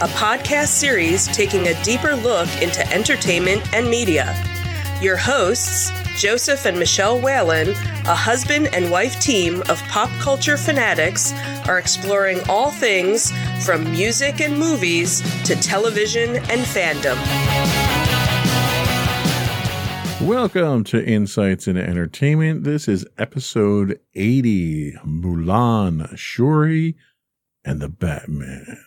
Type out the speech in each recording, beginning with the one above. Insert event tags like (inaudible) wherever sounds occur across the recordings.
a podcast series taking a deeper look into entertainment and media. Your hosts, Joseph and Michelle Whalen, a husband and wife team of pop culture fanatics, are exploring all things from music and movies to television and fandom. Welcome to Insights into Entertainment. This is episode 80 Mulan, Shuri, and the Batman.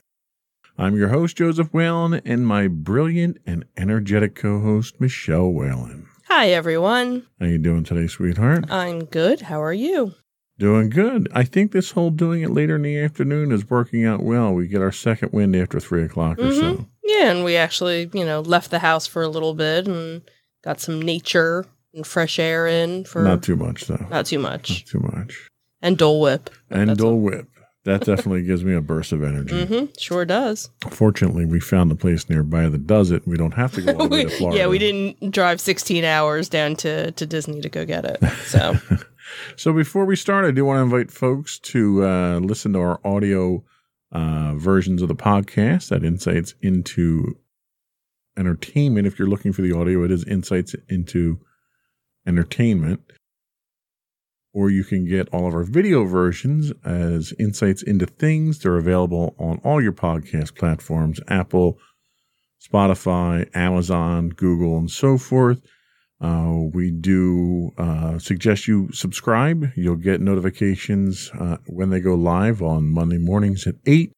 I'm your host, Joseph Whalen, and my brilliant and energetic co-host, Michelle Whalen. Hi, everyone. How you doing today, sweetheart? I'm good. How are you? Doing good. I think this whole doing it later in the afternoon is working out well. We get our second wind after three o'clock or so. Mm-hmm. Yeah, and we actually, you know, left the house for a little bit and got some nature and fresh air in for Not too much, though. not too Not much. too much. And Dole Whip. And Dole Whip. That definitely gives me a burst of energy. Mm-hmm. Sure does. Fortunately, we found a place nearby that does it. We don't have to go all the way to (laughs) Florida. yeah, we didn't drive 16 hours down to, to Disney to go get it. So, (laughs) So before we start, I do want to invite folks to uh, listen to our audio uh, versions of the podcast that Insights into Entertainment. If you're looking for the audio, it is Insights into Entertainment. Or you can get all of our video versions as Insights into Things. They're available on all your podcast platforms Apple, Spotify, Amazon, Google, and so forth. Uh, we do uh, suggest you subscribe. You'll get notifications uh, when they go live on Monday mornings at 8.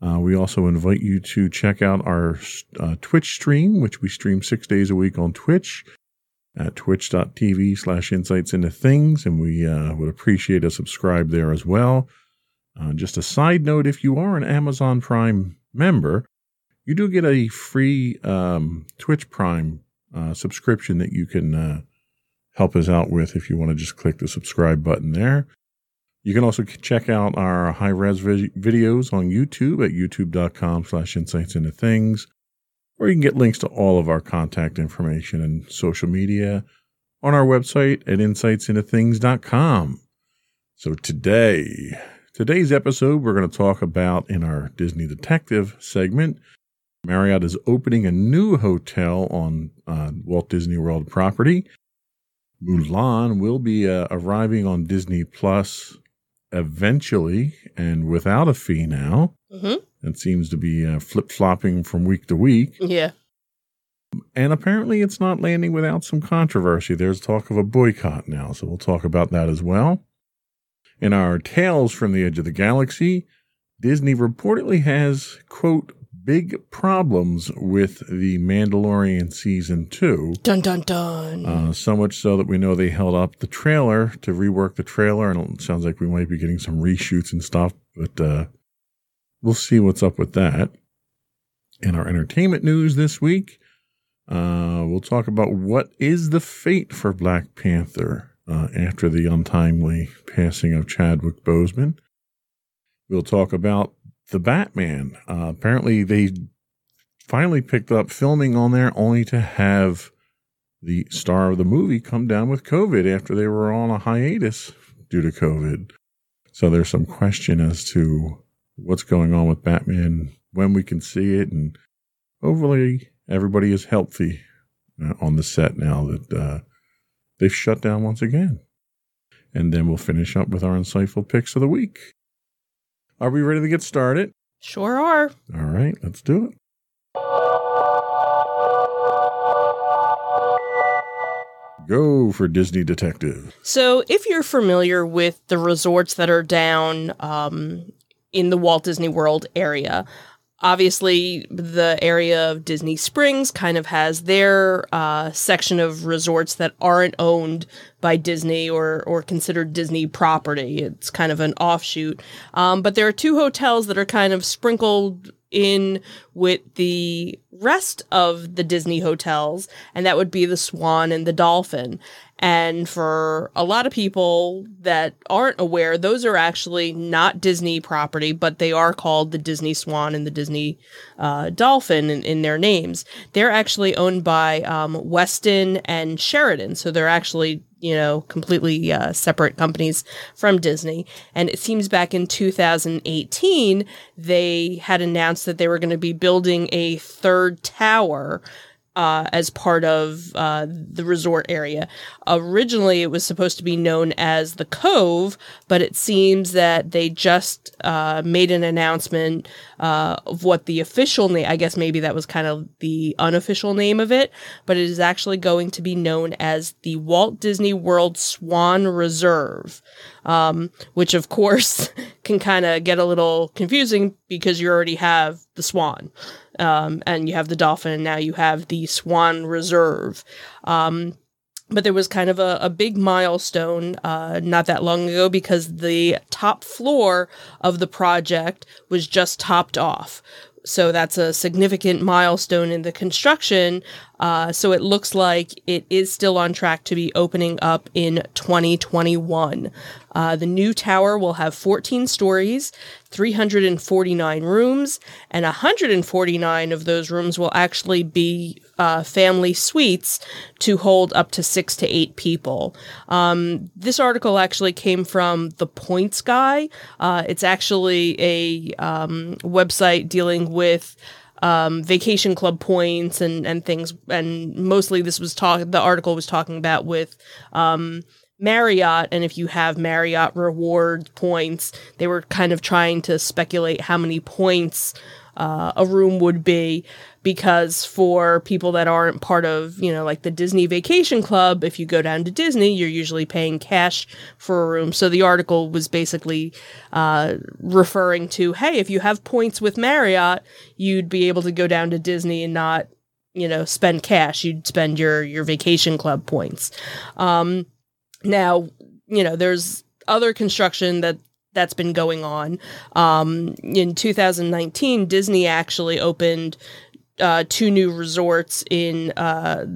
Uh, we also invite you to check out our uh, Twitch stream, which we stream six days a week on Twitch at twitch.tv slash insights into things. And we uh, would appreciate a subscribe there as well. Uh, just a side note if you are an Amazon Prime member, you do get a free um, Twitch Prime uh, subscription that you can uh, help us out with if you want to just click the subscribe button there. You can also check out our high res videos on YouTube at youtube.com slash insights into things, or you can get links to all of our contact information and social media on our website at insightsintothings.com. So today, today's episode, we're going to talk about in our Disney Detective segment, Marriott is opening a new hotel on uh, Walt Disney World property. Mulan will be uh, arriving on Disney Plus eventually and without a fee now. mhm. It seems to be uh, flip flopping from week to week. yeah. And apparently it's not landing without some controversy. There's talk of a boycott now, so we'll talk about that as well. In our Tales from the Edge of the Galaxy, Disney reportedly has, quote, big problems with the Mandalorian season two. Dun, dun, dun. Uh, so much so that we know they held up the trailer to rework the trailer, and it sounds like we might be getting some reshoots and stuff, but uh, we'll see what's up with that. In our entertainment news this week, uh, we'll talk about what is the fate for Black Panther uh, after the untimely passing of Chadwick Boseman. We'll talk about the Batman. Uh, apparently, they finally picked up filming on there only to have the star of the movie come down with COVID after they were on a hiatus due to COVID. So there's some question as to what's going on with Batman, when we can see it, and hopefully everybody is healthy uh, on the set now that uh, they've shut down once again. And then we'll finish up with our insightful picks of the week. Are we ready to get started? sure are. All right, let's do it. Go for Disney Detective. So, if you're familiar with the resorts that are down um, in the Walt Disney World area, obviously the area of Disney Springs kind of has their uh, section of resorts that aren't owned by Disney or or considered Disney property. It's kind of an offshoot. Um, but there are two hotels that are kind of sprinkled in with the rest of the Disney hotels, and that would be the Swan and the Dolphin. And for a lot of people that aren't aware, those are actually not Disney property, but they are called the Disney Swan and the Disney uh, Dolphin in, in, their names. They're actually owned by um, Westin and Sheraton. So they're actually you know, completely uh, separate companies from Disney. And it seems back in 2018, they had announced that they were going to be building a third tower uh, as part of uh, the resort area. Originally, it was supposed to be known as the Cove, but it seems that they just uh, made an announcement uh, of what the official name. I guess maybe that was kind of the unofficial name of it, but it is actually going to be known as the Walt Disney World Swan Reserve, um, which of course (laughs) can kind of get a little confusing because you already have the Swan um, and you have the dolphin, and now you have the Swan Reserve. Um, but there was kind of a, a big milestone uh, not that long ago because the top floor of the project was just topped off. So that's a significant milestone in the construction. Uh, so it looks like it is still on track to be opening up in 2021. Uh, the new tower will have 14 stories, 349 rooms, and 149 of those rooms will actually be uh, family suites to hold up to six to eight people. Um, this article actually came from the Points Guy. Uh, it's actually a um, website dealing with um, vacation club points and, and things. And mostly this was talk, the article was talking about with, um, Marriott, and if you have Marriott reward points, they were kind of trying to speculate how many points uh, a room would be because for people that aren't part of, you know, like the Disney Vacation Club, if you go down to Disney, you're usually paying cash for a room. So the article was basically uh, referring to, hey, if you have points with Marriott, you'd be able to go down to Disney and not, you know, spend cash. You'd spend your your vacation club points. Um, now, you know, there's other construction that that's been going on. Um, in 2019, Disney actually opened uh, two new resorts in. Uh,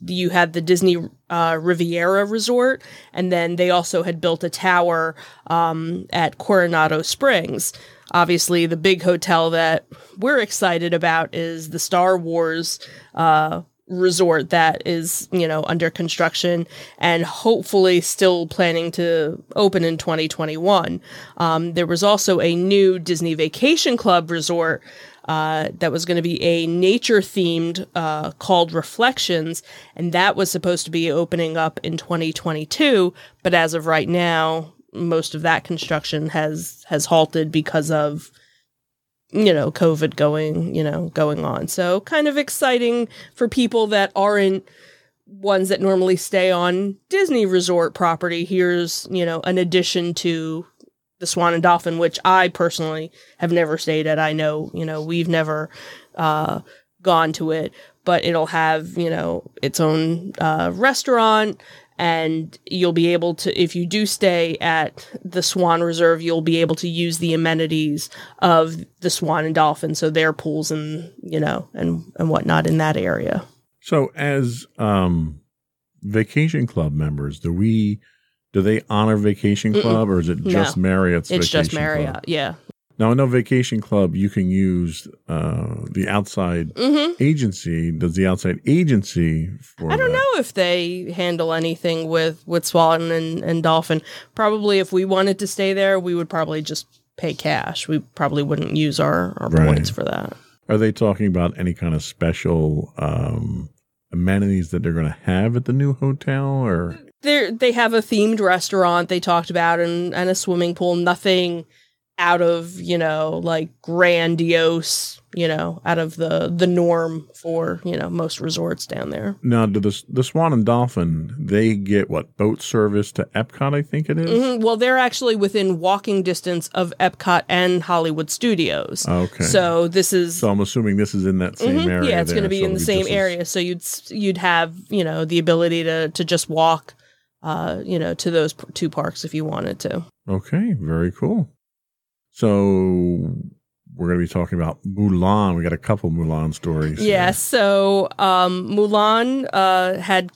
you had the Disney uh, Riviera Resort, and then they also had built a tower um, at Coronado Springs. Obviously, the big hotel that we're excited about is the Star Wars uh, resort that is, you know, under construction and hopefully still planning to open in 2021. Um, there was also a new Disney Vacation Club resort uh, that was going to be a nature themed uh, called Reflections, and that was supposed to be opening up in 2022. But as of right now, most of that construction has has halted because of you know, COVID going, you know, going on. So kind of exciting for people that aren't ones that normally stay on Disney resort property. Here's, you know, an addition to the Swan and Dolphin, which I personally have never stayed at. I know, you know, we've never uh, gone to it, but it'll have, you know, its own uh, restaurant and you'll be able to if you do stay at the swan reserve you'll be able to use the amenities of the swan and dolphin so their pools and you know and and whatnot in that area so as um vacation club members do we do they honor vacation club Mm-mm. or is it just no. marriott's it's just marriott club? yeah now, I know Vacation Club, you can use uh, the outside mm-hmm. agency. Does the outside agency? I don't that? know if they handle anything with with Swan and, and Dolphin. Probably, if we wanted to stay there, we would probably just pay cash. We probably wouldn't use our, our right. points for that. Are they talking about any kind of special um, amenities that they're going to have at the new hotel, or? They they have a themed restaurant they talked about and, and a swimming pool. Nothing out of you know like grandiose you know out of the the norm for you know most resorts down there now do the, the swan and dolphin they get what boat service to epcot i think it is? Mm-hmm. well they're actually within walking distance of epcot and hollywood studios okay so this is so i'm assuming this is in that same mm-hmm. area yeah it's going to be so in the same area so you'd you'd have you know the ability to to just walk uh you know to those two parks if you wanted to okay very cool so we're going to be talking about Mulan. We got a couple Mulan stories. Yeah. here. So um, Mulan uh, had,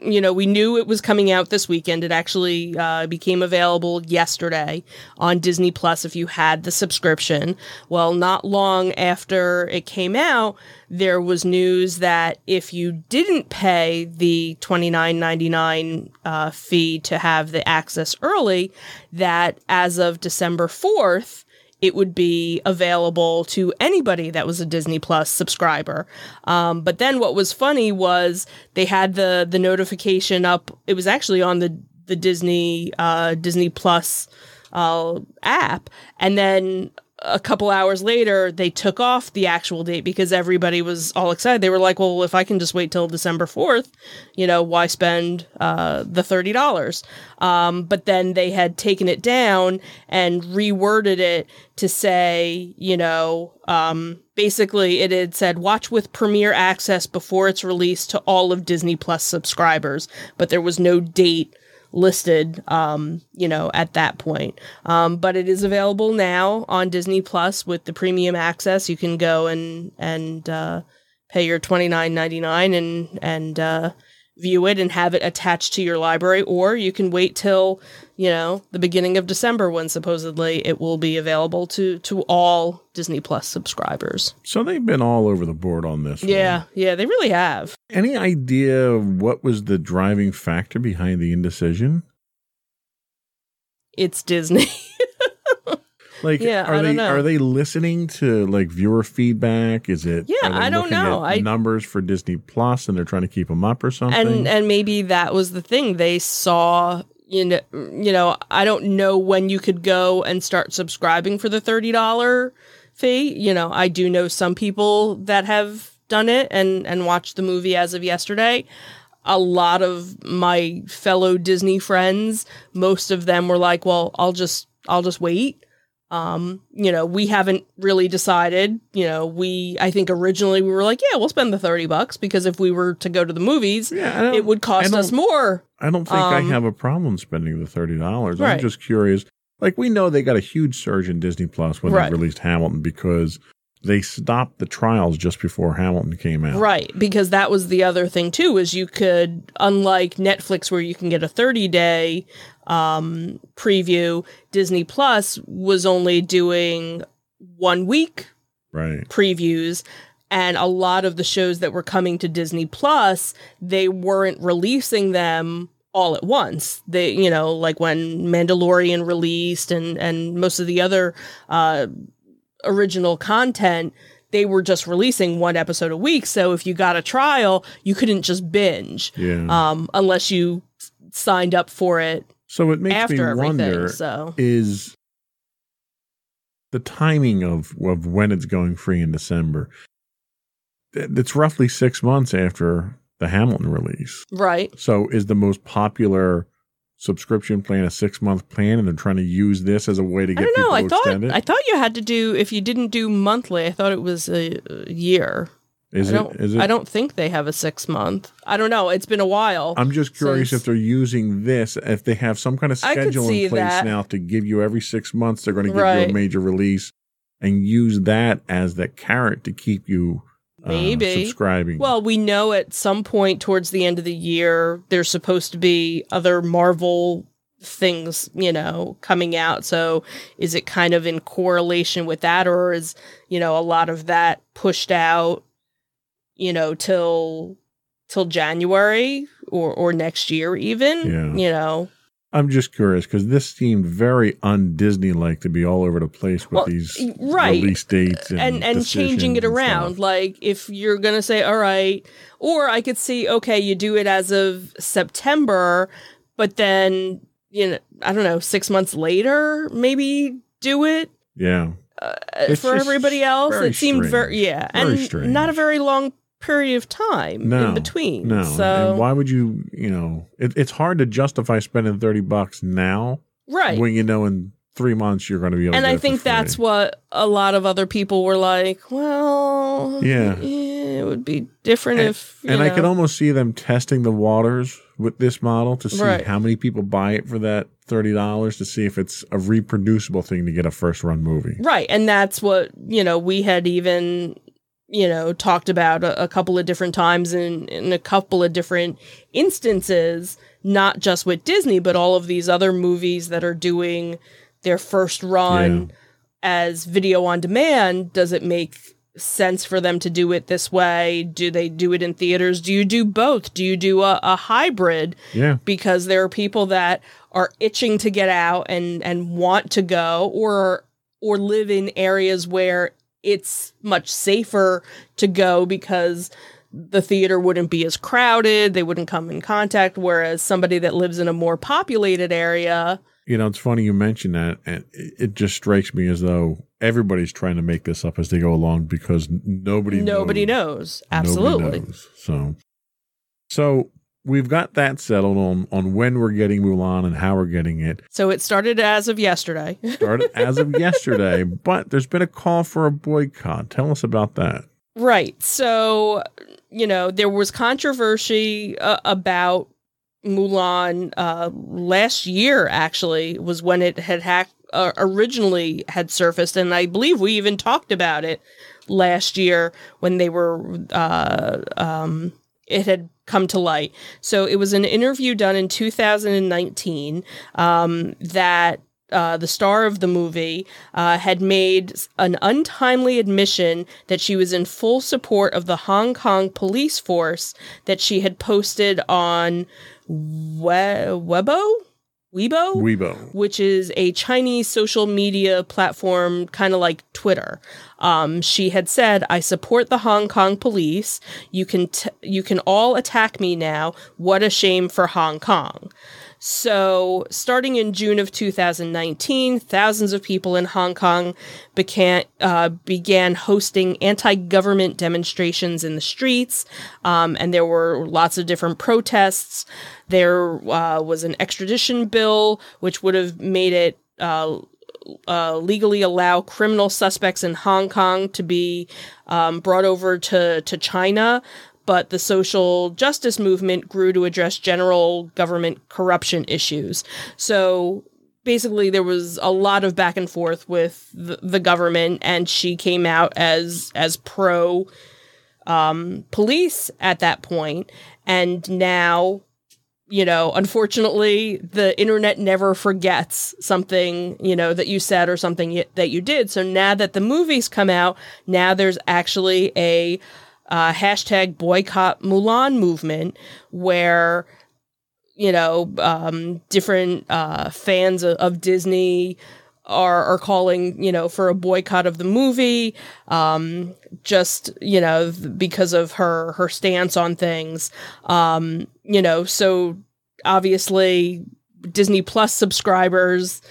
you know, we knew it was coming out this weekend. It actually uh, became available yesterday on Disney Plus if you had the subscription. Well, not long after it came out, there was news that if you didn't pay the twenty nine ninety nine uh, fee to have the access early, that as of December fourth it would be available to anybody that was a Disney Plus subscriber. Um, but then what was funny was they had the the notification up. It was actually on the the Disney uh, Disney Plus uh, app, and then a couple hours later they took off the actual date because everybody was all excited. They were like well if i can just wait till december 4th you know why spend uh, the $30 um, but then they had taken it down and reworded it to say you know um, basically it had said watch with premiere access before it's release to all of disney plus subscribers. But there was no date listed um you know at that point. Um but it is available now on disney plus with the premium access. You can go and and uh pay your 29.99 and and uh view it and have it attached to your library or you can wait till you know the beginning of december when supposedly it will be available to to all disney plus subscribers So they've been all over the board on this. one. yeah yeah they really have Any idea of what was the driving factor behind the indecision? it's disney (laughs) Like, Yeah, are I don't they know. are they listening to like viewer feedback? Is it? Yeah, I don't know. I- numbers for Disney Plus, and they're trying to keep them up or something. and and maybe that was the thing they saw you know you know i don't know when you could go and start subscribing for the $30 fee. You know i do know some people that have done it and and watched the movie as of yesterday. A lot of my fellow disney friends most of them were like well i'll just i'll just wait. Um you know we haven't really decided. You know we i think originally we were like yeah we'll spend the 30 bucks because if we were to go to the movies yeah, it would cost us more. I don't think I um, have a problem spending the thirty dollars. I'm just curious. Like we know they got a huge surge in Disney Plus when Right. they released Hamilton because they stopped the trials just before Hamilton came out. Right, because that was the other thing too is you could unlike Netflix where you can get a 30-day um preview, Disney Plus was only doing 1 week Right. previews and a lot of the shows that were coming to Disney Plus, they weren't releasing them all at once. They, you know, like when Mandalorian released and and most of the other uh original content, they were just releasing one episode a week. So if you got a trial, you couldn't just binge Yeah. um unless you signed up for it so it makes after me wonder So is the timing of of when it's going free in December. Th- It's roughly six months after the Hamilton release. right. So is the most popular subscription plan a six month plan, and they're trying to use this as a way to I get don't know. people I thought extend it? I thought you had to do if you didn't do monthly. I thought it was a, a year. is I it? don't. It? I don't think they have a six month. I don't know. It's been a while. I'm just curious since- if they're using this, if they have some kind of schedule in place that. now to give you every six months, they're going to give you a major release and use that as the carrot to keep you uh, Maybe. subscribing. well, we know at some point towards the end of the year there's supposed to be other Marvel things, you know, coming out. So is it kind of in correlation with that, or is you know a lot of that pushed out, you know, till till January or or next year even? Yeah. You know. I'm just curious because this seemed very un Disney like to be all over the place with Well, these right. release dates and and and changing it around stuff. like if you're gonna say all right or i could see okay you do it as of september but then you know i don't know six months later maybe do it Yeah, uh, for everybody else it seemed very yeah Very and strange. not a very long period of time No, in between no. so and why would you? You know, it, it's hard to justify spending thirty bucks now right when you know in three months you're going to be able. and to get I think that's what a lot of other people were like. Well, Yeah. it would be different And- if. you And I could almost see them testing the waters with this model to see Right. how many people buy it for that thirty dollars to see if it's a reproducible thing to get a first run movie. Right. And that's what, you know, we had even, you know, talked about a, a couple of different times in, in a couple of different instances, not just with Disney, but all of these other movies that are doing their first run Yeah. as video on demand. Does it make sense for them to do it this way? Do they do it in theaters? Do you do both? Do you do a, a hybrid? Yeah, because there are people that are itching to get out and and want to go or or live in areas where it's much safer to go because the theater wouldn't be as crowded they wouldn't come in contact whereas somebody that lives in a more populated area you know it's funny you mention that, and it just strikes me as though everybody's trying to make this up as they go along because nobody nobody knows. knows Nobody absolutely knows. So, so we've got that settled on on when we're getting Mulan and how we're getting it. so it started as of yesterday (laughs) Started as of yesterday, but there's been a call for a boycott. Tell us about that. Right. So, you know, there was controversy uh, about Mulan uh, last year. Actually, was when it had hack- uh, originally had surfaced, and I believe we even talked about it last year when they were. Uh, um, it had come to light. So it was an interview done in 2019 um, that uh, the star of the movie, uh, had made an untimely admission that she was in full support of the Hong Kong police force that she had posted on we- Weibo? Weibo? Weibo. which is a Chinese social media platform, kind of like Twitter. Um, she had said, "I support the Hong Kong police. You can t- you can all attack me now. What a shame for Hong Kong." So, starting in June of 2019, thousands of people in Hong Kong began, uh, began hosting anti government demonstrations in the streets, um, and there were lots of different protests. There uh, was an extradition bill, which would have made it. Uh, uh, legally allow criminal suspects in Hong Kong to be um, brought over to, to China, but the social justice movement grew to address general government corruption issues. So basically, there was a lot of back and forth with the, the government, and she came out as as pro um, police at that point, and now. You know, unfortunately, the internet never forgets something, you know, that you said or something y- that you did. So now that the movies come out, now there's actually a uh, hashtag boycott Mulan movement where you know um, different uh, fans of, of Disney are are calling you know for a boycott of the movie um, just you know because of her her stance on things. Um, you know so obviously Disney Plus subscribers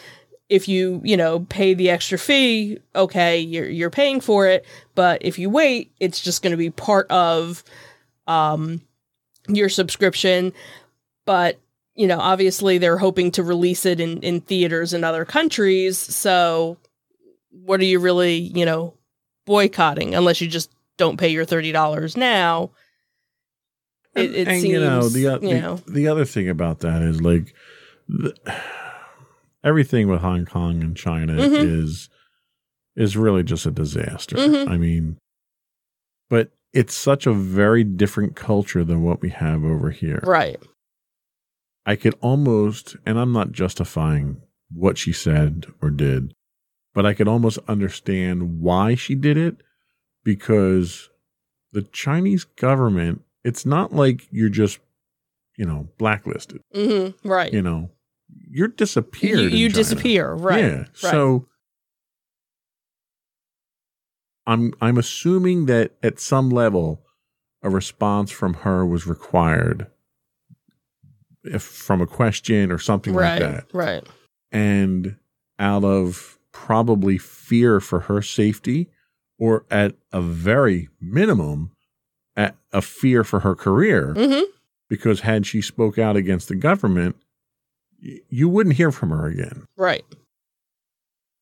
if you you know pay the extra fee okay you're you're paying for it. But if you wait it's just going to be part of um your subscription. But you know obviously they're hoping to release it in in theaters in other countries. So what are you really you know boycotting unless you just don't pay your $30 now? It, it and seems you know the, you the, know. the other thing about that is like the, everything with Hong Kong and China Mhm. is is really just a disaster. Mhm. I mean, but it's such a very different culture than what we have over here. right I could almost, and I'm not justifying what she said or did, but I could almost understand why she did it because the Chinese government, it's not like you're just, you know, blacklisted, hmm right you know, you're disappeared. you, you disappear right Yeah. right. So I'm I'm assuming that at some level a response from her was required if from a question or something right like that. right And out of probably fear for her safety or at a very minimum at a fear for her career hmm because had she spoke out against the government you wouldn't hear from her again right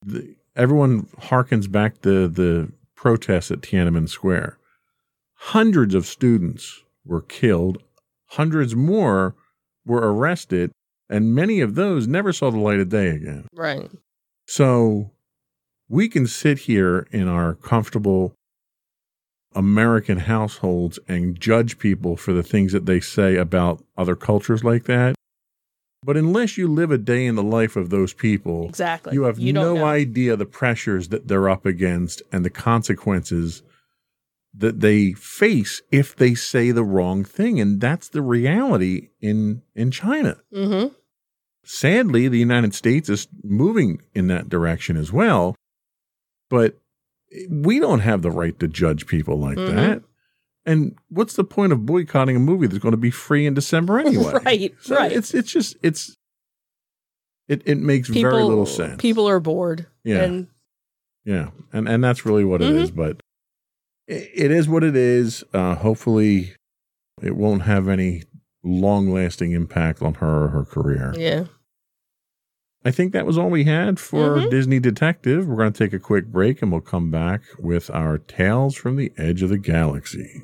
the, everyone harkens back to the protests at Tiananmen Square. Hundreds of students were killed, hundreds more were arrested, And many of those never saw the light of day again. Right. So we can sit here in our comfortable American households and judge people for the things that they say about other cultures like that. But unless you live a day in the life of those people, Exactly. you have don't no know. idea the pressures that they're up against and the consequences that they face if they say the wrong thing and that's the reality in in China. Mm-hmm. Sadly, the United States is moving in that direction as well, but we don't have the right to judge people like Mhm. that. And what's the point of boycotting a movie that's going to be free in December (laughs) anyway? Right, So right. It's it's just it's it it makes People, very little sense. People are bored. Yeah. And Yeah, and and that's really what it Mhm. is. But it, it is what it is. Uh, hopefully, it won't have any long lasting impact on her or her career. yeah. I think that was all we had for Mhm. Disney Detective. We're going to take a quick break, and we'll come back with our tales from the edge of the galaxy.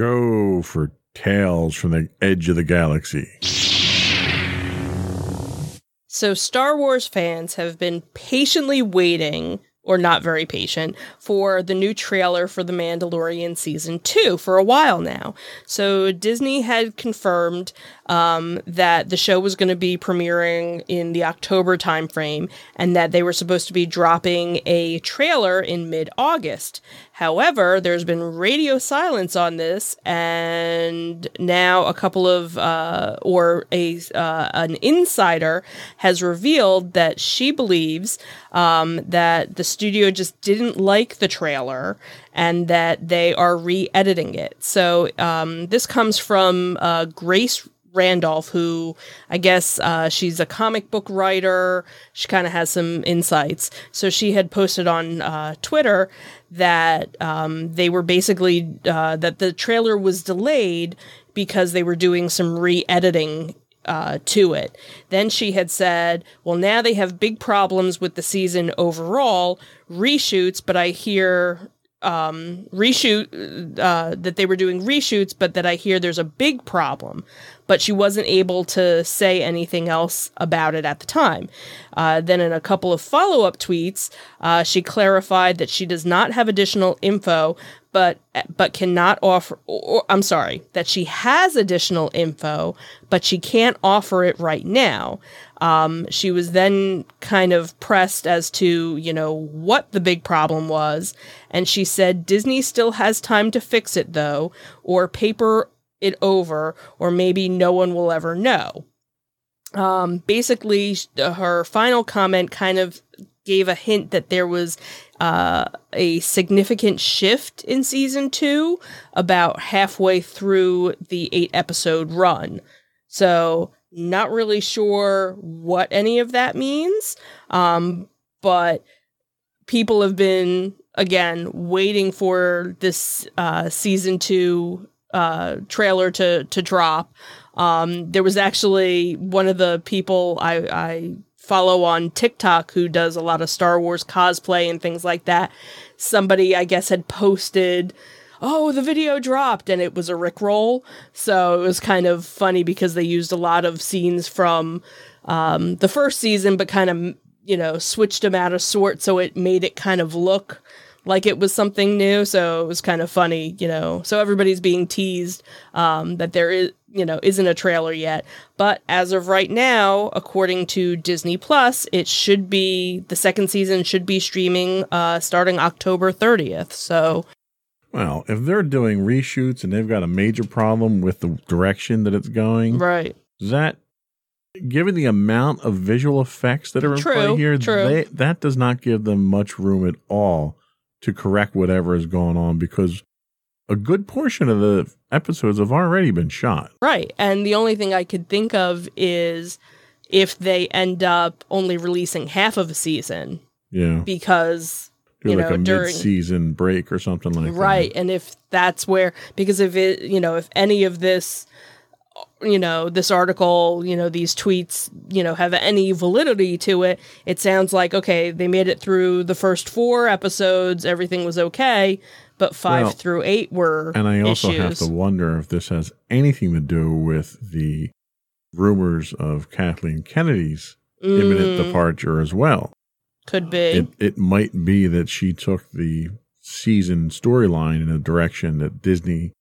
Go for Tales from the Edge of the Galaxy. So Star Wars fans have been patiently waiting, or not very patient, for the new trailer for The Mandalorian season two for a while now. So Disney had confirmed um, that the show was going to be premiering in the October timeframe, and that they were supposed to be dropping a trailer in mid-August. However, there's been radio silence on this, and now a couple of uh, or a uh, an insider has revealed that she believes um, that the studio just didn't like the trailer and that they are re-editing it. So um, this comes from uh, Grace Randolph, who I guess uh, she's a comic book writer. She kind of has some insights. So she had posted on uh, Twitter that um, they were basically uh, that the trailer was delayed because they were doing some re-editing uh, to it. Then she had said, "Well, now they have big problems with the season overall reshoots, but I hear." Um reshoot uh that they were doing reshoots but that I hear there's a big problem. But she wasn't able to say anything else about it at the time. Uh, then in a couple of follow-up tweets uh, she clarified that she does not have additional info but but cannot offer or, I'm sorry that she has additional info but she can't offer it right now um, she was then kind of pressed as to, you know, what the big problem was. And she said Disney still has time to fix it, though, or paper it over, or maybe no one will ever know. Um, basically, her final comment kind of gave a hint that there was uh, a significant shift in season two about halfway through the eight episode run. So, not really sure what any of that means. Um, but people have been again waiting for this uh, season two uh, trailer to to drop. Um, there was actually one of the people I, I follow on TikTok who does a lot of Star Wars cosplay and things like that. Somebody I guess had posted oh, the video dropped, and it was a Rickroll. So it was kind of funny because they used a lot of scenes from um, the first season, but kind of you know, switched them out of sort so it made it kind of look like it was something new. So it was kind of funny, you know. So everybody's being teased um, that there is, you know, isn't a trailer yet. But as of right now, according to Disney Plus, it should be the second season should be streaming uh, starting October 30th. So. Well, if they're doing reshoots and they've got a major problem with the direction that it's going, right? That given the amount of visual effects that are in true, play here. They, that does not give them much room at all to correct whatever is going on because a good portion of the episodes have already been shot. Right. And the only thing I could think of is if they end up only releasing half of a season. Yeah. Because Do you like know, a during mid-season break or something like that. right, and if that's where because if it you know if any of this you know this article you know these tweets you know have any validity to it it sounds like okay they made it through the first four episodes everything was okay but five Well, through eight were And I also have to wonder if this has anything to do with the rumors of Kathleen Kennedy's imminent Mm, departure as well. could be. It it might be that she took the season storyline in a direction that Disney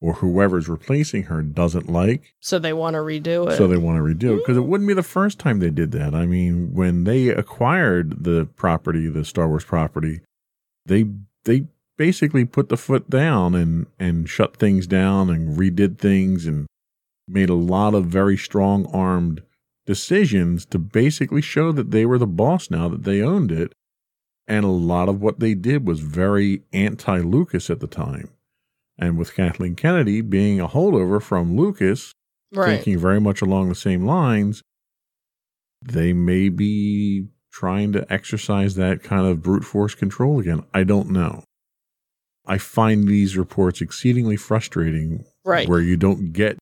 or whoever's replacing her doesn't like, so they want to redo it. So they want to redo it because it wouldn't be the first time they did that. I mean, when they acquired the property, the Star Wars property, they they basically put the foot down and and shut things down and redid things and made a lot of very strong armed decisions to basically show that they were the boss now that they owned it and a lot of what they did was very anti Lucas at the time and with Kathleen Kennedy being a holdover from Lucas right thinking very much along the same lines, they may be trying to exercise that kind of brute force control again. I don't know. I find these reports exceedingly frustrating right where you don't get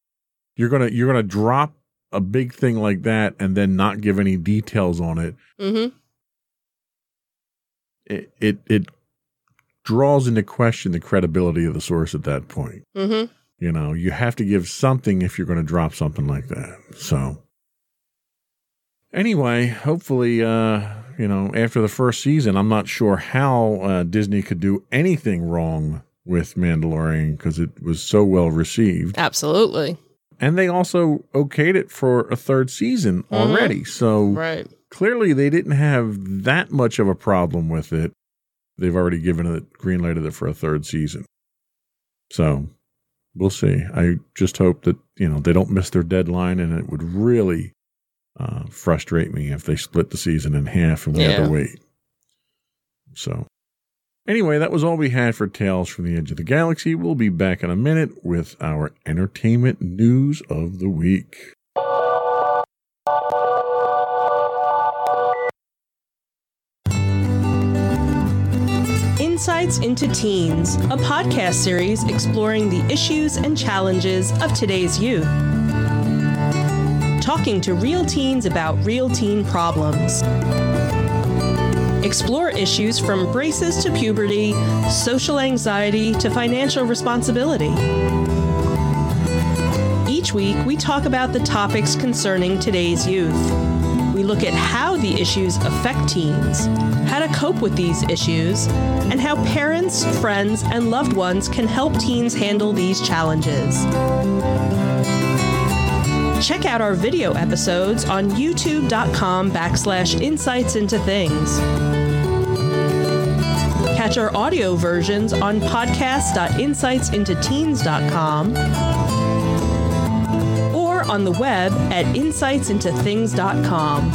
you're going to you're going to drop a big thing like that and then not give any details on it. mm-hmm It it, it draws into question the credibility of the source at that point. mm-hmm You know, you have to give something if you're going to drop something like that. So, anyway, hopefully, uh, you know, after the first season, I'm not sure how uh, Disney could do anything wrong with Mandalorian because it was so well received. absolutely And they also okayed it for a third season Mhm. already. So, right clearly, they didn't have that much of a problem with it. They've already given it, green lighted it for a third season. So, we'll see. I just hope that you know they don't miss their deadline, and it would really uh, frustrate me if they split the season in half and we had to wait. So, anyway, that was all we had for Tales from the Edge of the Galaxy. We'll be back in a minute with our entertainment news of the week. Insights into Teens, a podcast series exploring the issues and challenges of today's youth. Talking to real teens about real teen problems. Explore issues from braces to puberty, social anxiety to financial responsibility. Each week, we talk about the topics concerning today's youth. We look at how the issues affect teens, how to cope with these issues, and how parents, friends, and loved ones can help teens handle these challenges. Check out our video episodes on youtube.com backslash insights into things. Catch our audio versions on podcast.insightsintoteens.com or on the web at insightsintothings.com.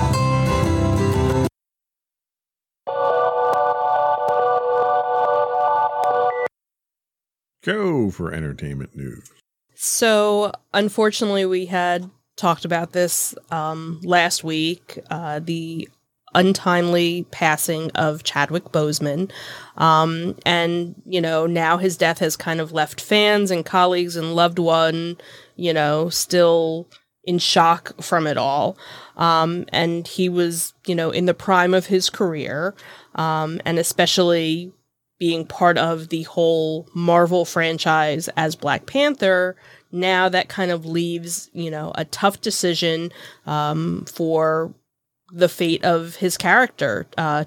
Go for entertainment news. So, unfortunately, we had talked about this um, last week uh, the untimely passing of Chadwick Boseman. Um, and, you know, now his death has kind of left fans and colleagues and loved one, you know, still in shock from it all. Um, and he was, you know, in the prime of his career, um, and especially being part of the whole Marvel franchise as Black Panther. Now that kind of leaves, you know, a tough decision um, for the fate of his character, uh,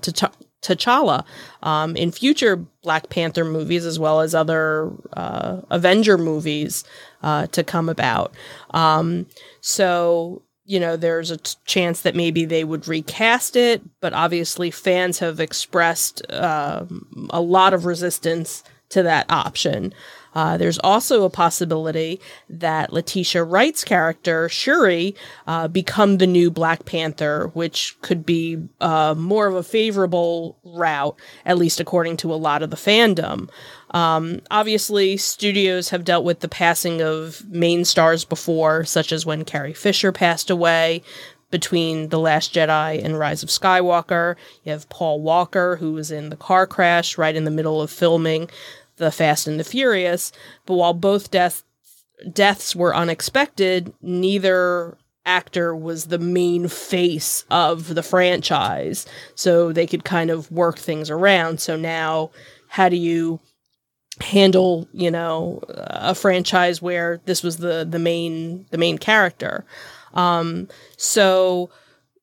T'Challa, um, in future Black Panther movies as well as other uh, Avenger movies uh, to come about. Um, so you know, there's a t- chance that maybe they would recast it, but obviously fans have expressed uh, a lot of resistance to that option. Uh, there's also a possibility that Letitia Wright's character, Shuri, uh, become the new Black Panther, which could be uh, more of a favorable route, at least according to a lot of the fandom. Um, obviously, studios have dealt with the passing of main stars before, such as when Carrie Fisher passed away between The Last Jedi and Rise of Skywalker. You have Paul Walker, who was in the car crash right in the middle of filming the Fast and the Furious. But while both deaths deaths were unexpected, neither actor was the main face of the franchise. So they could kind of work things around. So now, how do you handle, you know, a franchise where this was the the main the main character? Um, so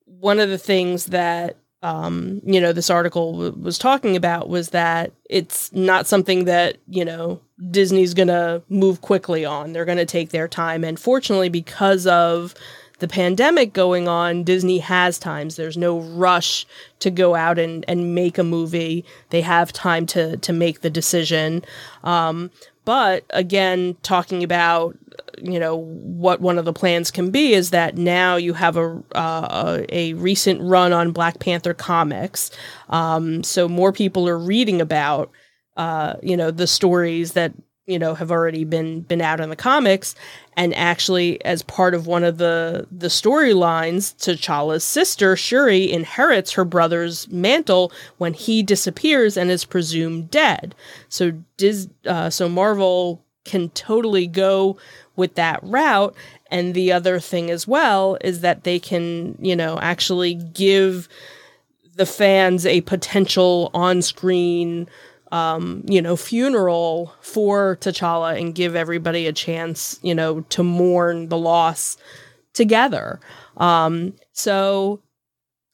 one of the things that um, you know, this article w- was talking about was that it's not something that, you know, Disney's going to move quickly on. They're going to take their time. And fortunately, because of the pandemic going on, Disney has times. There's no rush to go out and, and make a movie. They have time to, to make the decision. Um, but again, talking about you know what one of the plans can be is that now you have a uh, a recent run on Black Panther comics, um, so more people are reading about uh, you know the stories that you know have already been been out in the comics. And actually as part of one of the the storylines T'Challa's sister Shuri inherits her brother's mantle when he disappears and is presumed dead. So Dis uh, so Marvel can totally go with that route and the other thing as well is that they can you know actually give the fans a potential on-screen um, you know, funeral for T'Challa and give everybody a chance, you know, to mourn the loss together. Um, so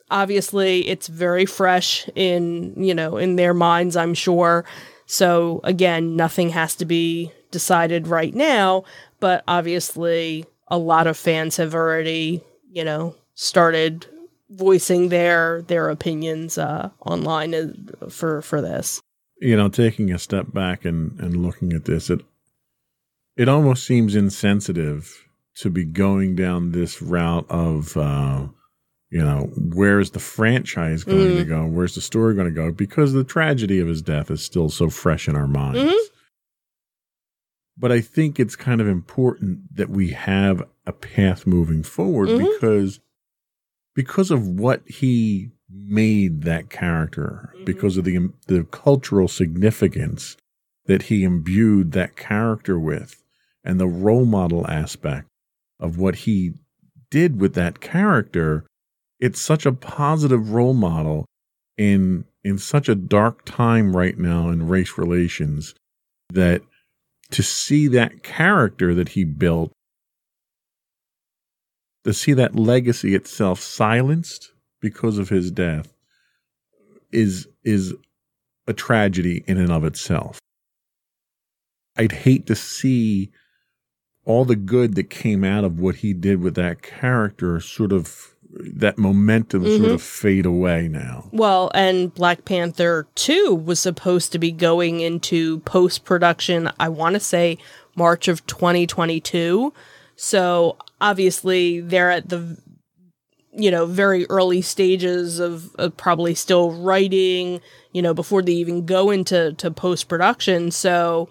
obviously it's very fresh in, you know, in their minds, I'm sure. So again, nothing has to be decided right now, but obviously a lot of fans have already, you know, started voicing their their opinions uh, online uh, for for this you know, taking a step back and, and looking at this, it it almost seems insensitive to be going down this route of uh, you know, where's the franchise going mm. to go? Where's the story going to go? Because the tragedy of his death is still so fresh in our minds. Mm-hmm. But I think it's kind of important that we have a path moving forward mm-hmm. because because of what he made that character mm-hmm. because of the the cultural significance that he imbued that character with and the role model aspect of what he did with that character it's such a positive role model in in such a dark time right now in race relations that to see that character that he built to see that legacy itself silenced because of his death is is a tragedy in and of itself. I'd hate to see all the good that came out of what he did with that character sort of that momentum mm-hmm. sort of fade away now. Well, and Black Panther 2 was supposed to be going into post production, I want to say March of 2022. So obviously they're at the you know, very early stages of, of probably still writing, you know, before they even go into to post production. So,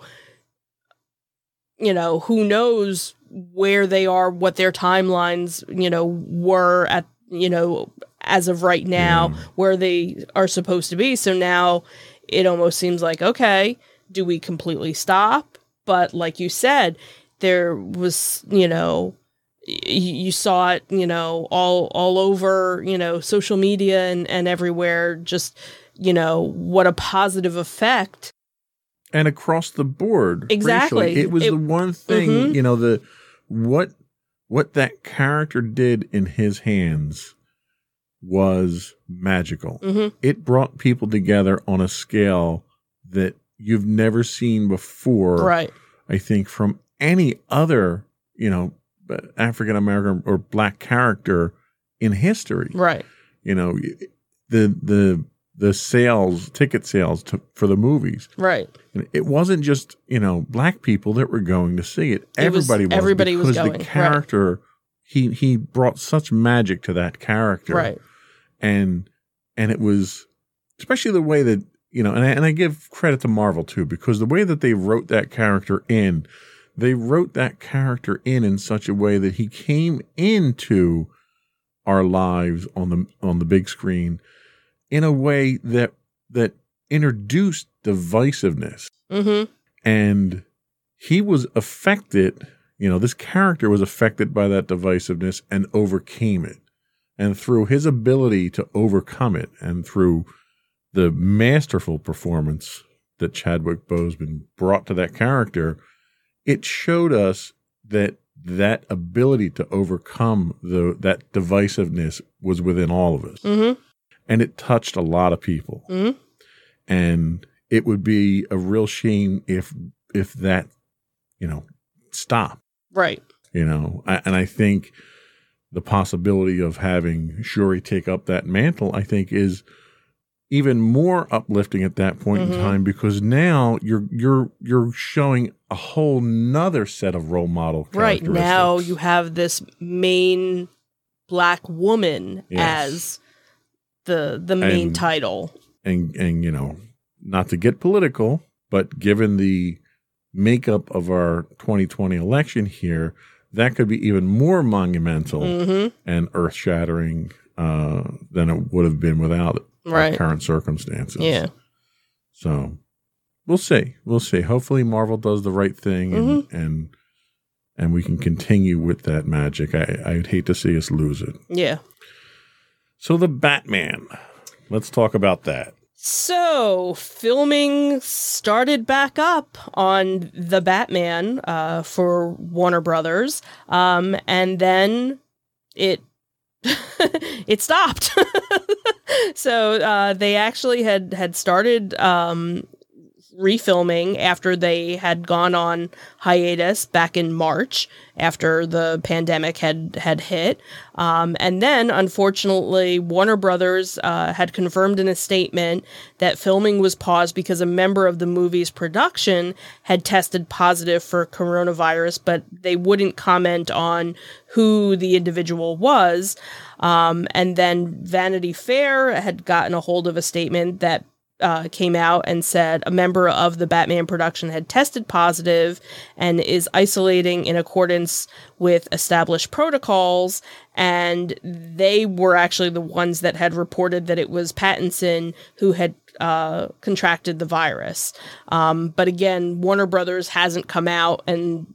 you know, who knows where they are, what their timelines, you know, were at, you know, as of right now, yeah. where they are supposed to be. So now it almost seems like, okay, do we completely stop? But like you said, there was, you know, you saw it, you know, all all over, you know, social media and and everywhere. Just you know what a positive effect, and across the board, exactly. Racially, it was it, the one thing, mm-hmm. you know, the what what that character did in his hands was magical. Mhm. It brought people together on a scale that you've never seen before. Right. I think from any other, you know, African American or black character in history. Right. You know, the the the sales, ticket sales to, for the movies. Right. And It wasn't just you know black people that were going to see it. It was- Everybody was. everybody was because going, The right. character, he he brought such magic to that character, Right. and and it was especially the way that you know, and I, and I give credit to Marvel too because the way that they wrote that character in, they wrote that character in in such a way that he came into our lives on the on the big screen in a way that that introduced divisiveness Mm-hmm. and he was affected you know this character was affected by that divisiveness and overcame it and through his ability to overcome it and through the masterful performance that Chadwick Boseman brought to that character it showed us that that ability to overcome the that divisiveness was within all of us Mm-hmm. And it touched a lot of people Mhm. and it would be a real shame if if that you know stopped Right. you know I, and i think the possibility of having shuri take up that mantle i think is even more uplifting at that point Mhm. in time because now you're you're you're showing a whole nother set of role model Right. Now you have this main black woman Yes. as the the main And- title. and and you know not to get political but given the makeup of our 2020 election here that could be even more monumental Mm-hmm. and earth-shattering uh, than it would have been without Right. current circumstances Yeah. so we'll see we'll see hopefully marvel does the right thing and Mm-hmm. and and we can continue with that magic i i'd hate to see us lose it Yeah. So the batman let's talk about that So, filming started back up on the Batman uh, for Warner Brothers, um, and then it (laughs) it stopped. (laughs) so uh, they actually had had started um, refilming after they had gone on hiatus back in March after the pandemic had had hit. Um, and then, unfortunately, Warner Brothers uh, had confirmed in a statement that filming was paused because a member of the movie's production had tested positive for coronavirus, but they wouldn't comment on who the individual was. Um, and then Vanity Fair had gotten a hold of a statement that uh, came out and said a member of the Batman production had tested positive and is isolating in accordance with established protocols. And they were actually the ones that had reported that it was Pattinson who had uh, contracted the virus. Um, but again, Warner Brothers hasn't come out and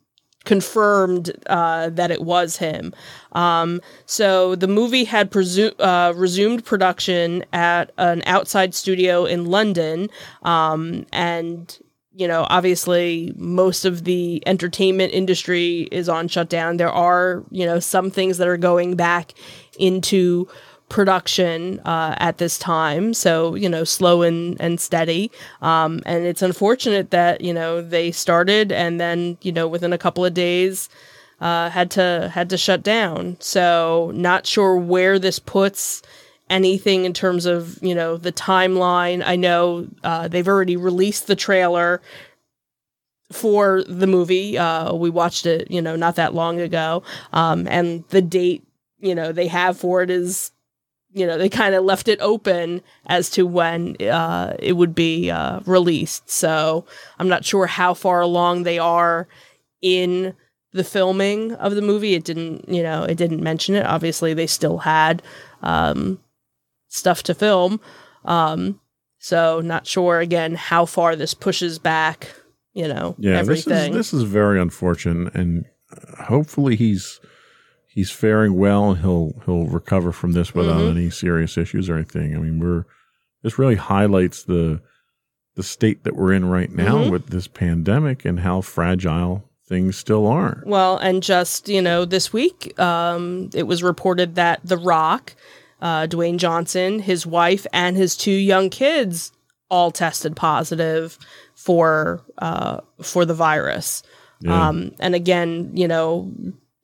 confirmed uh, that it was him. Um, so the movie had presu- uh, resumed production at an outside studio in London, um, and you know, obviously, most of the entertainment industry is on shutdown. There are, you know, some things that are going back into production uh, at this time. So, you know, slow and, and steady. Um, and it's unfortunate that, you know, they started and then, you know, within a couple of days, uh, had to had to shut down. So not sure where this puts anything in terms of you know the timeline. I know uh, they've already released the trailer for the movie. Uh, we watched it, you know, not that long ago, um, and the date you know they have for it is you know they kind of left it open as to when uh, it would be uh, released. So I'm not sure how far along they are in the filming of the movie. It didn't, you know, it didn't mention it. Obviously, they still had um, stuff to film. Um, so not sure again how far this pushes back. You know, Yeah, everything. this is this is very unfortunate, and uh, hopefully he's he's faring well and he'll he'll recover from this without Mhm. any serious issues or anything. I mean, we're this really highlights the the state that we're in right now Mhm. with this pandemic and how fragile things still are. Well, and just, you know, this week, um, it was reported that The Rock uh, Dwayne Johnson, his wife, and his two young kids all tested positive for uh, for the virus. Yeah. Um, and again, you know,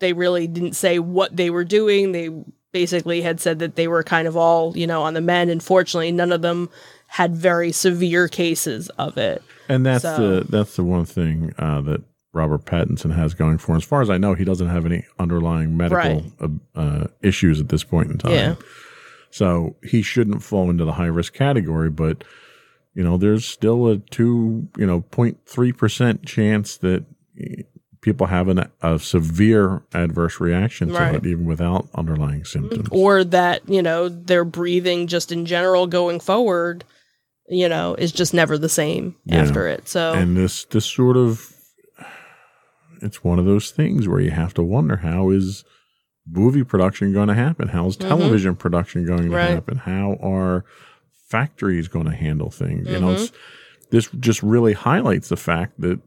they really didn't say what they were doing. They basically had said that they were kind of all, you know, on the mend. And fortunately, none of them had very severe cases of it. And that's So- the that's the one thing uh, that Robert Pattinson has going for him. As far as I know, he doesn't have any underlying medical Right. uh, uh, issues at this point in time. Yeah. So he shouldn't fall into the high risk category. But you know, there's still a two you know 03 percent chance that people have an, a severe adverse reaction to Right. it, even without underlying symptoms. Or that, you know, their breathing just in general going forward, you know, is just never the same Yeah. after it. So, and this this sort of it's one of those things where you have to wonder how is movie production going to happen how's television production going to Mm-hmm. Right. happen how are factories going to handle things you know Mm-hmm. it's, this just really highlights the fact that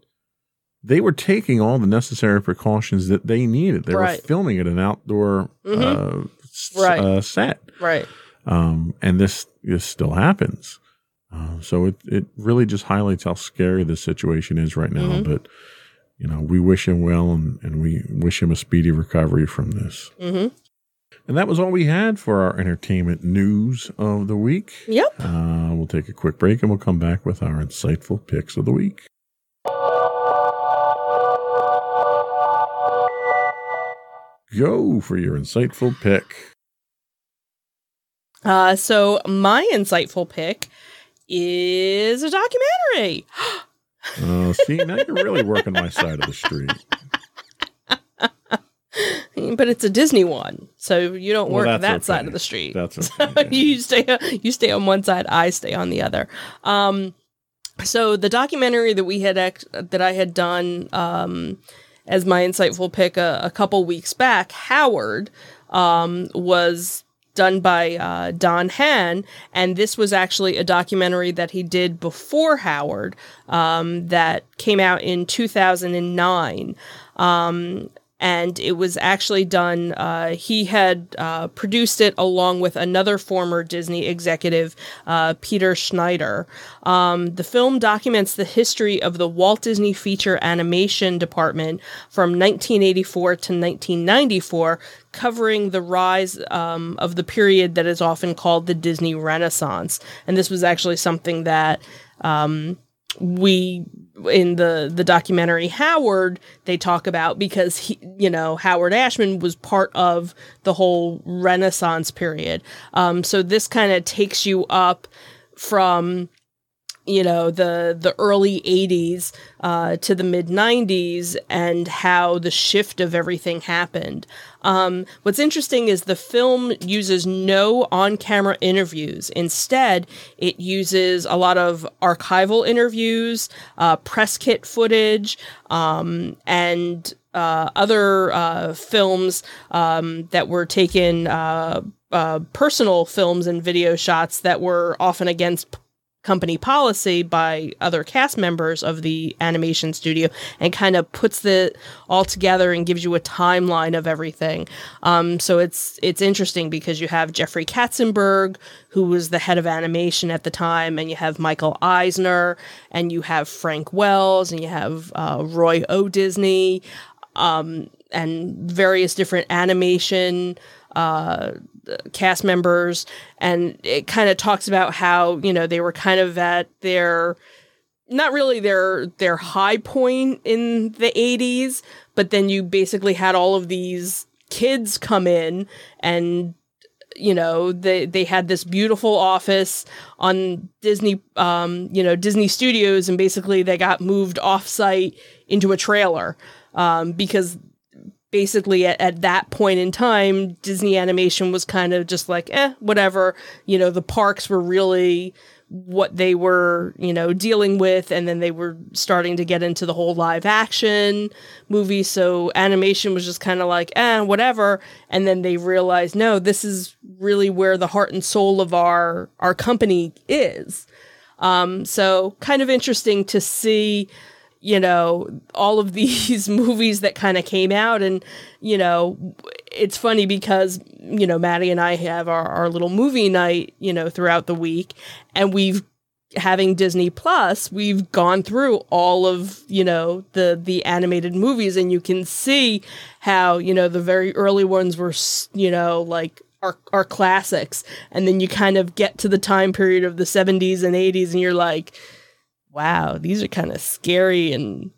they were taking all the necessary precautions that they needed they Right. were filming at an outdoor uh, s- Right. uh, set right. um, and this this still happens. Uh, so it it really just highlights how scary this situation is right now. Mm-hmm. But you know, we wish him well, and, and we wish him a speedy recovery from this. hmm And that was all we had for our entertainment news of the week. Yep. Uh, we'll take a quick break, and we'll come back with our insightful picks of the week. Go for your insightful pick. Uh, so my insightful pick is a documentary. Uh, (gasps) see, now you're really working my side of the street. (laughs) but it's a Disney one, so you don't Well, work that okay. side of the street. That's (laughs) okay. you stay you stay on one side, I stay on the other. Um, so the documentary that we had that I had done um, as my insightful pick a, a couple weeks back, Howard, um, was done by uh, Don Hahn, and this was actually a documentary that he did before Howard um, that came out in 2009 and it was actually done. Uh, he had uh, produced it along with another former Disney executive, uh, Peter Schneider. Um, the film documents the history of the Walt Disney Feature Animation Department from 1984 to 1994, covering the rise um, of the period that is often called the Disney Renaissance. And this was actually something that we in the the documentary Howard they talk about because he you know Howard Ashman was part of the whole Renaissance period. Um, so this kind of takes you up from you know the the early 80s uh, to the mid 90s and how the shift of everything happened. Um, what's interesting is the film uses no on-camera interviews. Instead it uses a lot of archival interviews uh, press kit footage um, and uh, other uh, films um, that were taken uh, uh, personal films and video shots that were often against company policy by other cast members of the animation studio and kind of puts it all together and gives you a timeline of everything. Um, so it's it's interesting because you have Jeffrey Katzenberg, who was the head of animation at the time, and you have Michael Eisner, and you have Frank Wells, and you have uh, Roy O. Disney, um, and various different animation uh, cast members, and it kind of talks about how you know they were kind of at their not really their their high point in the 80s but then you basically had all of these kids come in and you know they they had this beautiful office on Disney um you know Disney Studios and basically they got moved off site into a trailer um because basically at, at that point in time Disney animation was kind of just like eh whatever you know the parks were really what they were, you know, dealing with, and then they were starting to get into the whole live action movie. So animation was just kind of like, eh, whatever. And then they realized, no, this is really where the heart and soul of our our company is. Um, so kind of interesting to see, you know, all of (laughs) these movies that kind of came out, and you know, it's funny because you know Maddie and I have our, our little movie night you know throughout the week, and we've having Disney Plus, we've gone through all of, you know, the the animated movies. And you can see how, you know, the very early ones were, you know, like are are classics. And then you kind of get to the time period of the 70s and 80s and you're like, wow, these are kind of scary and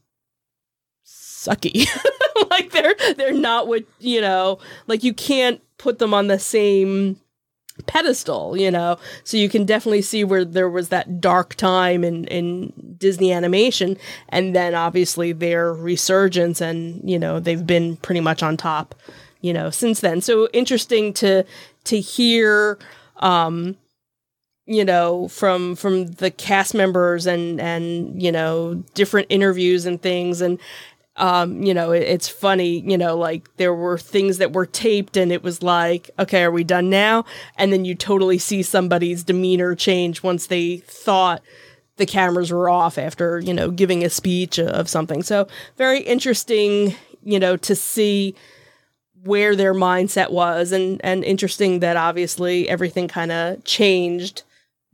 sucky. (laughs) like they're they're not what, you know, like you can't put them on the same pedestal, you know. So you can definitely see where there was that dark time in in Disney animation and then obviously their resurgence and, you know, they've been pretty much on top, you know, since then. So interesting to to hear um you know from from the cast members and and you know different interviews and things and um, you know, it, it's funny, you know, like there were things that were taped and it was like, okay, are we done now? And then you totally see somebody's demeanor change once they thought the cameras were off after, you know, giving a speech of something. So very interesting, you know, to see where their mindset was and and interesting that obviously everything kind of changed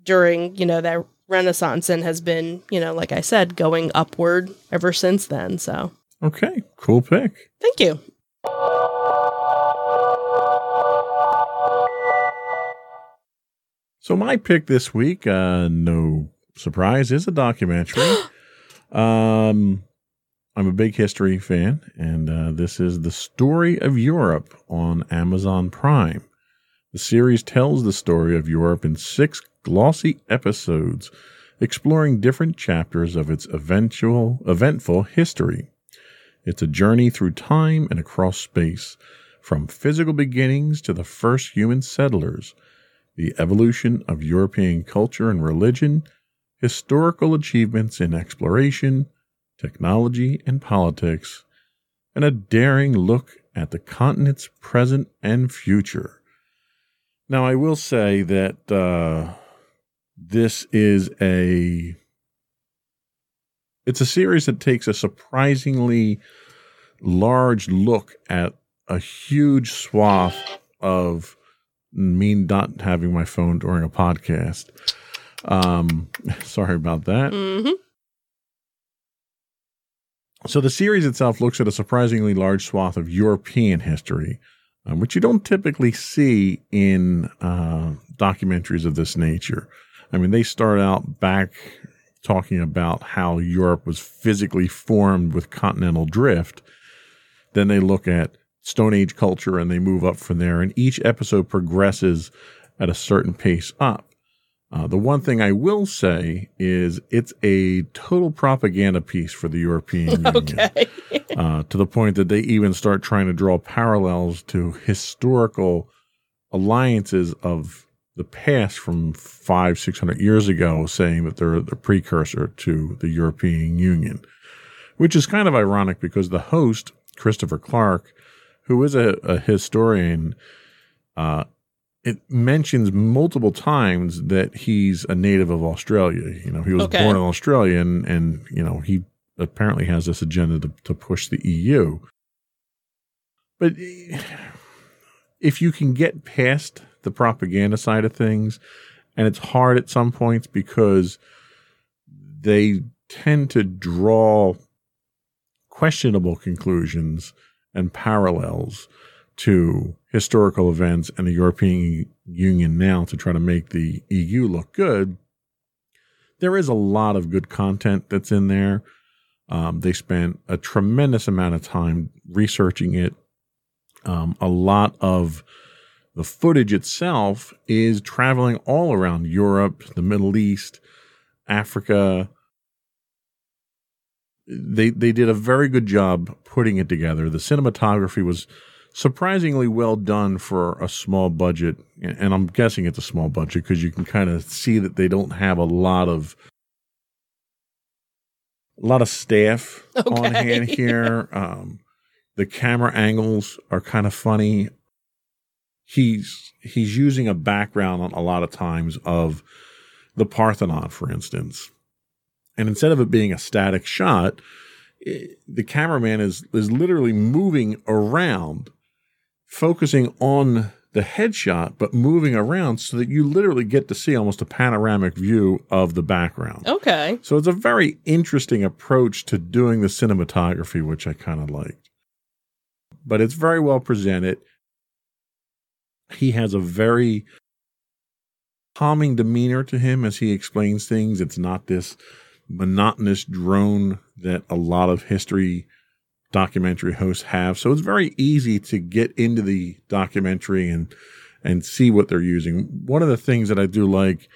during, you know, that renaissance and has been, you know, like I said, going upward ever since then. So Okay, cool pick. Thank you. So my pick this week, uh, no surprise, is a documentary. (gasps) um, I'm a big history fan, and uh, this is the story of Europe on Amazon Prime. The series tells the story of Europe in six glossy episodes, exploring different chapters of its eventual eventful history. It's a journey through time and across space, from physical beginnings to the first human settlers, the evolution of European culture and religion, historical achievements in exploration, technology, and politics, and a daring look at the continent's present and future. Now, I will say that uh, this is a it's a series that takes a surprisingly large look at a huge swath of me not having my phone during a podcast. Um, (laughs) sorry about that. Mm-hmm. So the series itself looks at a surprisingly large swath of European history, um, which you don't typically see in uh, documentaries of this nature. I mean, they start out back talking about how Europe was physically formed with continental drift. Then they look at Stone Age culture and they move up from there. And each episode progresses at a certain pace up. Uh, the one thing I will say is it's a total propaganda piece for the European (laughs) okay. Union, uh, to the point that they even start trying to draw parallels to historical alliances of the past from five, six hundred years ago, saying that they're the precursor to the European Union, which is kind of ironic because the host, Christopher Clark, who is a, a historian, uh, it mentions multiple times that he's a native of Australia. You know, he was Okay. born in Australia and, and, you know, he apparently has this agenda to, to push the EU. But if you can get past the propaganda side of things, and it's hard at some points because they tend to draw questionable conclusions and parallels to historical events and the European Union now to try to make the EU look good. There is a lot of good content that's in there. Um, they spent a tremendous amount of time researching it. Um, a lot of the footage itself is traveling all around Europe, the Middle East, Africa. They they did a very good job putting it together. The cinematography was surprisingly well done for a small budget, and I'm guessing it's a small budget because you can kind of see that they don't have a lot of a lot of staff on hand here. (laughs) Um, the camera angles are kind of funny. He's he's using a background on a lot of times of the Parthenon, for instance, and instead of it being a static shot, i the cameraman is is literally moving around focusing on the headshot, but moving around so that you literally get to see almost a panoramic view of the background. Okay. So it's a very interesting approach to doing the cinematography, which I kind of liked. But it's very well presented. He has a very calming demeanor to him as he explains things. It's not this monotonous drone that a lot of history documentary hosts have. So it's very easy to get into the documentary and and see what they're using. One of the things that I do like,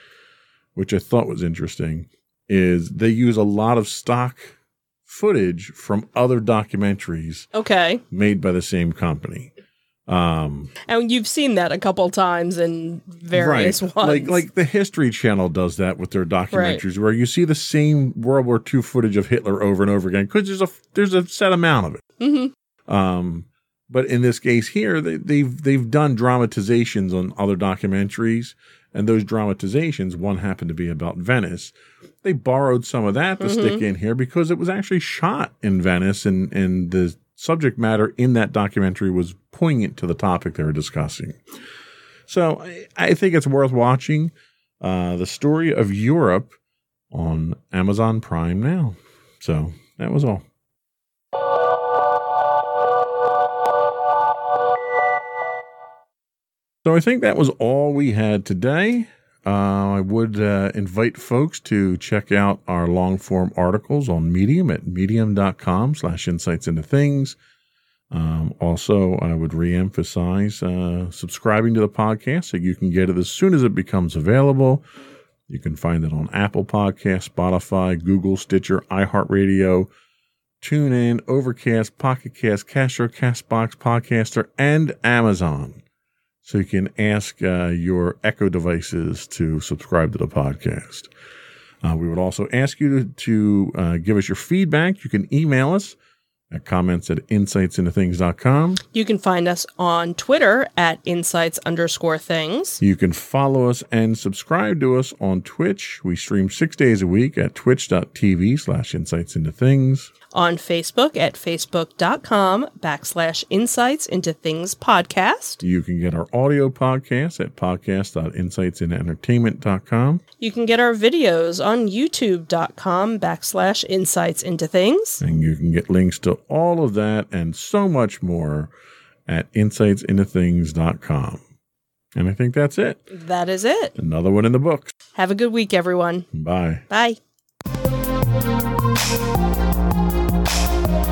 which I thought was interesting, is they use a lot of stock footage from other documentaries Okay. made by the same company. Um, And you've seen that a couple times in various right. ones. Like like the History Channel does that with their documentaries, where you see the same World War II footage of Hitler over and over again because there's a there's a set amount of it. hmm Um, but in this case here, they, they've they've done dramatizations on other documentaries, and those dramatizations, one happened to be about Venice. They borrowed some of that to stick in here because it was actually shot in Venice, and and the subject matter in that documentary was poignant to the topic they were discussing. So I, think it's worth watching. Uh, the story of Europe on Amazon Prime now. So that was all. So I think that was all we had today. Uh, I would uh, invite folks to check out our long form articles on Medium at medium.com slash insights into things. Um, also, I would reemphasize uh, subscribing to the podcast so you can get it as soon as it becomes available. You can find it on Apple Podcasts, Spotify, Google, Stitcher, iHeartRadio, TuneIn, Overcast, Pocket Cast, Castro, Castbox, Podcaster, and Amazon. So you can ask uh, your Echo devices to subscribe to the podcast. Uh, we would also ask you to, to uh, give us your feedback. You can email us at comments at insightsintothings.com. You can find us on Twitter at insights underscore things. You can follow us and subscribe to us on Twitch. We stream six days a week at twitch.tv slash insights into things. On Facebook at facebook.com backslash insights into things podcast. You can get our audio podcast at podcast.insightsintoentertainment.com. You can get our videos on youtube.com backslash insights into things. And you can get links to all of that and so much more at insightsintothings.com. And I think that's it. That is it. Another one in the books. Have a good week, everyone. Bye. Bye.